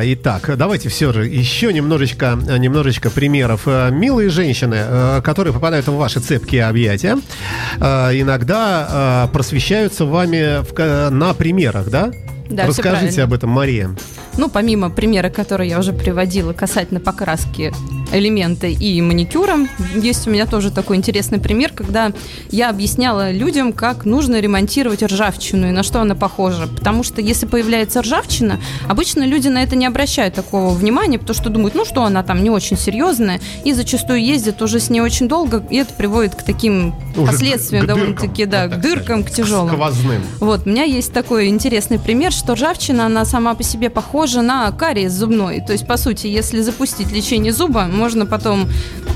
Итак, давайте все же еще немножечко, немножечко примеров. Э, Милые женщины, э, которые попадают в ваши цепкие объятия, э, иногда просвещаются вами в на примерах, да? Да, Расскажите об этом, Мария. Ну, помимо примера, который я уже приводила касательно покраски элемента и маникюра, есть у меня тоже такой интересный пример, когда я объясняла людям, как нужно ремонтировать ржавчину и на что она похожа. Потому что если появляется ржавчина, обычно люди на это не обращают такого внимания, потому что думают, ну что она там не очень серьезная, и зачастую ездят уже с ней очень долго, и это приводит к таким Уже к- последствиям к довольно-таки, да, вот к дыркам, к тяжелым. Сквозным. Вот, у меня есть такой интересный пример, что ржавчина, она сама по себе похожа на кариес зубной. То есть, по сути, если запустить лечение зуба, можно потом,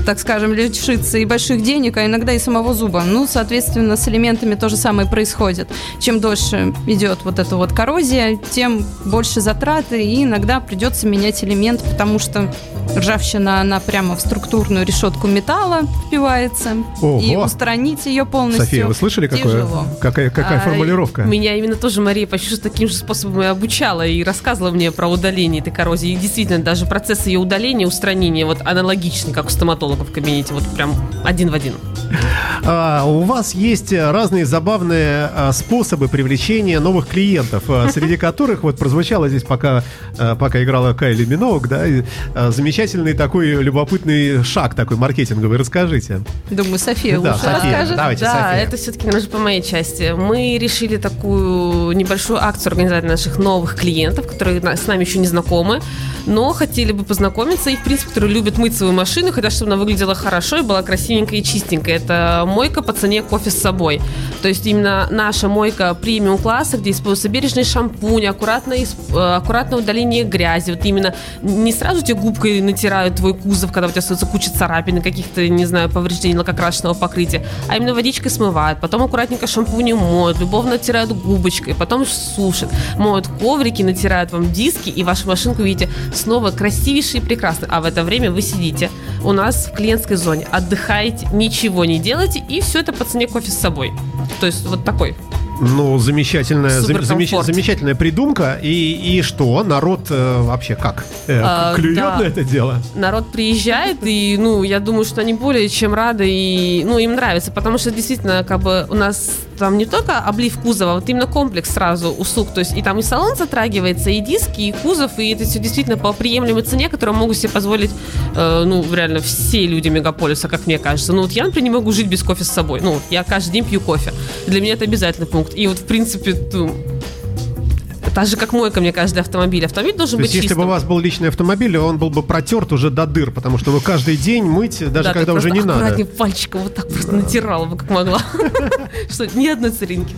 так скажем, лишиться и больших денег, а иногда и самого зуба. Ну, соответственно, с элементами то же самое происходит. Чем дольше идет вот эта вот коррозия, тем больше затраты, и иногда придется менять элемент, потому что ржавчина, она прямо в структурную решетку металла впивается, и Ого. устранить ее полностью София, вы слышали, какое, какая, какая А, формулировка? Меня именно тоже Мария почти что таким же способом и обучала и рассказывала мне про удаление этой коррозии. И действительно, даже процесс ее удаления, устранения вот аналогичный, как у стоматолога в кабинете, вот прям один в один. А, у вас есть разные забавные а, способы привлечения новых клиентов, а, среди которых вот прозвучало здесь, пока, а, пока играла Кайли Миноуг, да, и, а, замечательный такой любопытный шаг такой маркетинговый. Расскажите. Думаю, София Да, лучше София, расскажет. давайте, да, София. это все-таки даже по моей части. Мы решили такую небольшую акцию организовать для наших новых клиентов, которые с нами еще не знакомы, но хотели бы познакомиться и, в принципе, которые любят мыть свою машину, хотят, чтобы она выглядела хорошо и была красивенькая и чистенькая. Это мойка по цене кофе с собой. То есть именно наша мойка премиум класса, где используется бережный шампунь, аккуратное, э, аккуратное удаление грязи. Вот именно не сразу тебе губкой натирают твой кузов, когда у тебя остается куча царапин каких-то, не знаю, повреждений лакокрашенного покрытия, а именно водичкой смывают, потом аккуратненько шампунем моют, любовно натирают губочкой, потом сушат, моют коврики, натирают вам диски, и вашу машинку видите снова красивейшей и прекрасной. А в это время вы сидите у нас в клиентской зоне, отдыхаете, ничего не делаете, и все это по цене кофе с собой. То есть вот такой. Ну, замечательная, зам- замеч- замечательная придумка. И, и что? Народ э, вообще как? Э, А, клюет да. на это дело? народ приезжает, и, ну, я думаю, что они более чем рады, и, ну, им нравится, потому что действительно, как бы, у нас там не только облив кузова, а вот именно комплекс сразу услуг, то есть и там и салон затрагивается, и диски, и кузов, и это все действительно по приемлемой цене, которую могут себе позволить, э, ну, реально все люди мегаполиса, как мне кажется. Ну, вот я, например, не могу жить без кофе с собой. Ну, я каждый день пью кофе. Для меня это обязательный пункт. И вот, в принципе, ну, так же, как мойка, мне каждый автомобиль. Автомобиль должен То быть есть, если бы чистым. у вас был личный автомобиль, он был бы протерт уже до дыр, потому что вы каждый день мыть, даже Да, когда уже не надо. аккуратнее пальчиком вот так просто натирала бы, как могла. Что, ни одной царинки.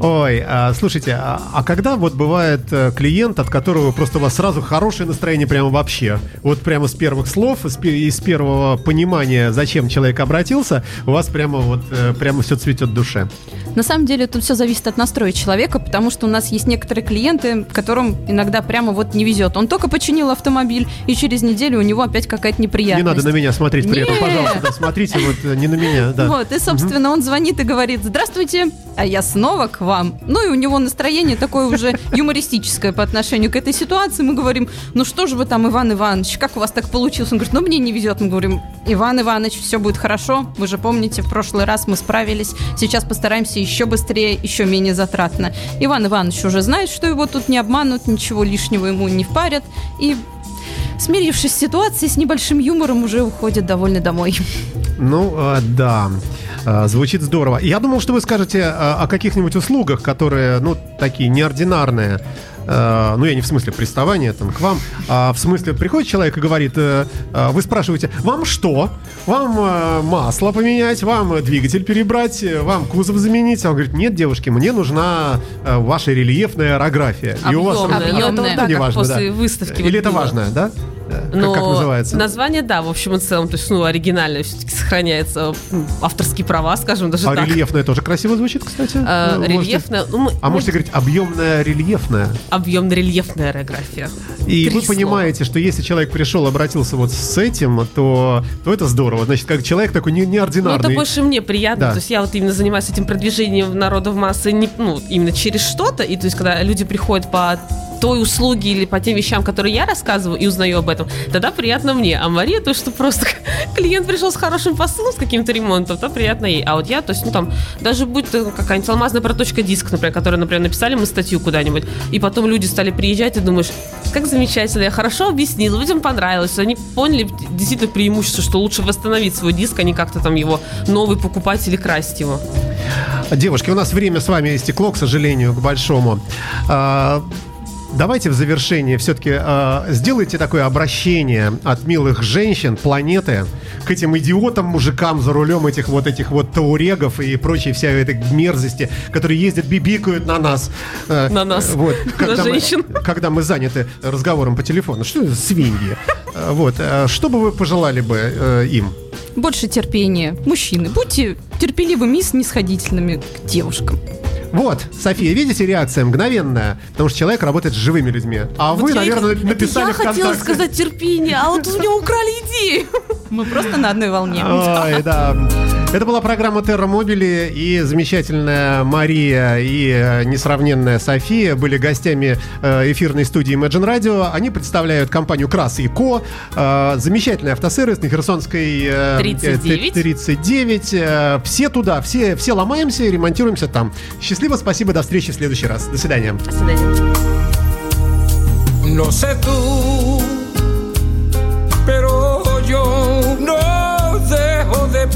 Ой, а, слушайте, а, а когда вот бывает э, клиент, от которого просто у вас сразу хорошее настроение прямо вообще? Вот прямо с первых слов, из, пе- из первого понимания, зачем человек обратился, у вас прямо вот э, прямо все цветет в душе. На самом деле тут все зависит от настроя человека, потому что у нас есть некоторые клиенты, которым иногда прямо вот не везет. Он только починил автомобиль, и через неделю у него опять какая-то неприятность. Не надо на меня смотреть при этом, пожалуйста, да, смотрите вот э, не на меня, да. Вот, и, собственно, он звонит и говорит, здравствуйте, а я снова к вам. Ну, и у него настроение такое уже юмористическое по отношению к этой ситуации. Мы говорим, ну что же вы там, Иван Иванович, как у вас так получилось? Он говорит, ну, мне не везет. Мы говорим, Иван Иванович, все будет хорошо. Вы же помните, в прошлый раз мы справились. Сейчас постараемся еще быстрее, еще менее затратно. Иван Иванович уже знает, что его тут не обманут, ничего лишнего ему не впарят. И Смирившись с ситуацией, с небольшим юмором уже уходит довольны домой. Ну, э, да, звучит здорово. Я думал, что вы скажете э, о каких-нибудь услугах, которые, ну, такие неординарные. Э, ну я не в смысле приставания там к вам, а в смысле приходит человек и говорит, э, э, вы спрашиваете, вам что? Вам э, масло поменять, вам двигатель перебрать, вам кузов заменить? А он говорит, нет, девушки, мне нужна э, ваша рельефная аэрография. И у вас Объемная. Объемная. Ну, да, не как важно, после да. выставки. Или вот это было. важно, да? Э, Как, Но как называется? название, да, в общем и целом, то есть, ну, оригинальное все-таки сохраняется, авторские права, скажем, даже А так. рельефная тоже красиво звучит, кстати. Э, Вы можете- рельефная, ну, мы- А можете говорить объемная рельефная. Объемно-рельефная аэрография. И Три вы слова. понимаете, что если человек пришел, обратился вот с этим, то, то это здорово. Значит, как человек такой не, Ну, неординарный. это больше мне приятно. Да. То есть я вот именно занимаюсь этим продвижением народа в массы, не, ну, именно через что-то. И то есть, когда люди приходят по той услуге или по тем вещам, которые я рассказываю и узнаю об этом, тогда приятно мне. А Мария, то, что просто клиент пришел с хорошим посылом, с каким-то ремонтом, то приятно ей. А вот я, то есть, ну там, даже будь то какая-нибудь алмазная проточка диск, например, которую, например, написали мы статью куда-нибудь, и потом люди стали приезжать, и думаешь, как замечательно, я хорошо объяснил, людям понравилось, они поняли действительно преимущество, что лучше восстановить свой диск, а не как-то там его новый покупать или красть его. Девушки, у нас время с вами истекло, к сожалению, к большому. А, Давайте в завершение все-таки сделайте такое обращение от милых женщин планеты к этим идиотам, мужикам за рулем этих вот этих вот таурегов и прочей вся этой мерзости, которые ездят, бибикают на нас. Э, На нас. Вот, На когда мы- женщин. когда мы заняты разговором по телефону. Что это за свиньи? Э, Вот. э, Что бы вы пожелали бы э, им? Больше терпения. Мужчины, будьте терпеливыми и снисходительными к девушкам. Вот, София, видите, реакция мгновенная, потому что человек работает с живыми людьми. А вы, Вот я и наверное, написали я хотела сказать терпение, а вот у него украли идею. Мы просто на одной волне. Ой, да. Это была программа Терра Мобили, и замечательная Мария и э, несравненная София были гостями э, эфирной студии Imagine Radio. Они представляют компанию Крас и Ко. Э, Замечательный автосервис на Херсонской э, 39. э, 39. Э, Все туда, все, все ломаемся и ремонтируемся там. Счастливо, спасибо, до встречи в следующий раз. До свидания. До свидания. No sé tú,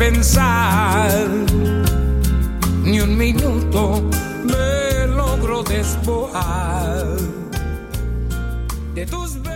pensar. Ni un minuto me logro despojar de tus.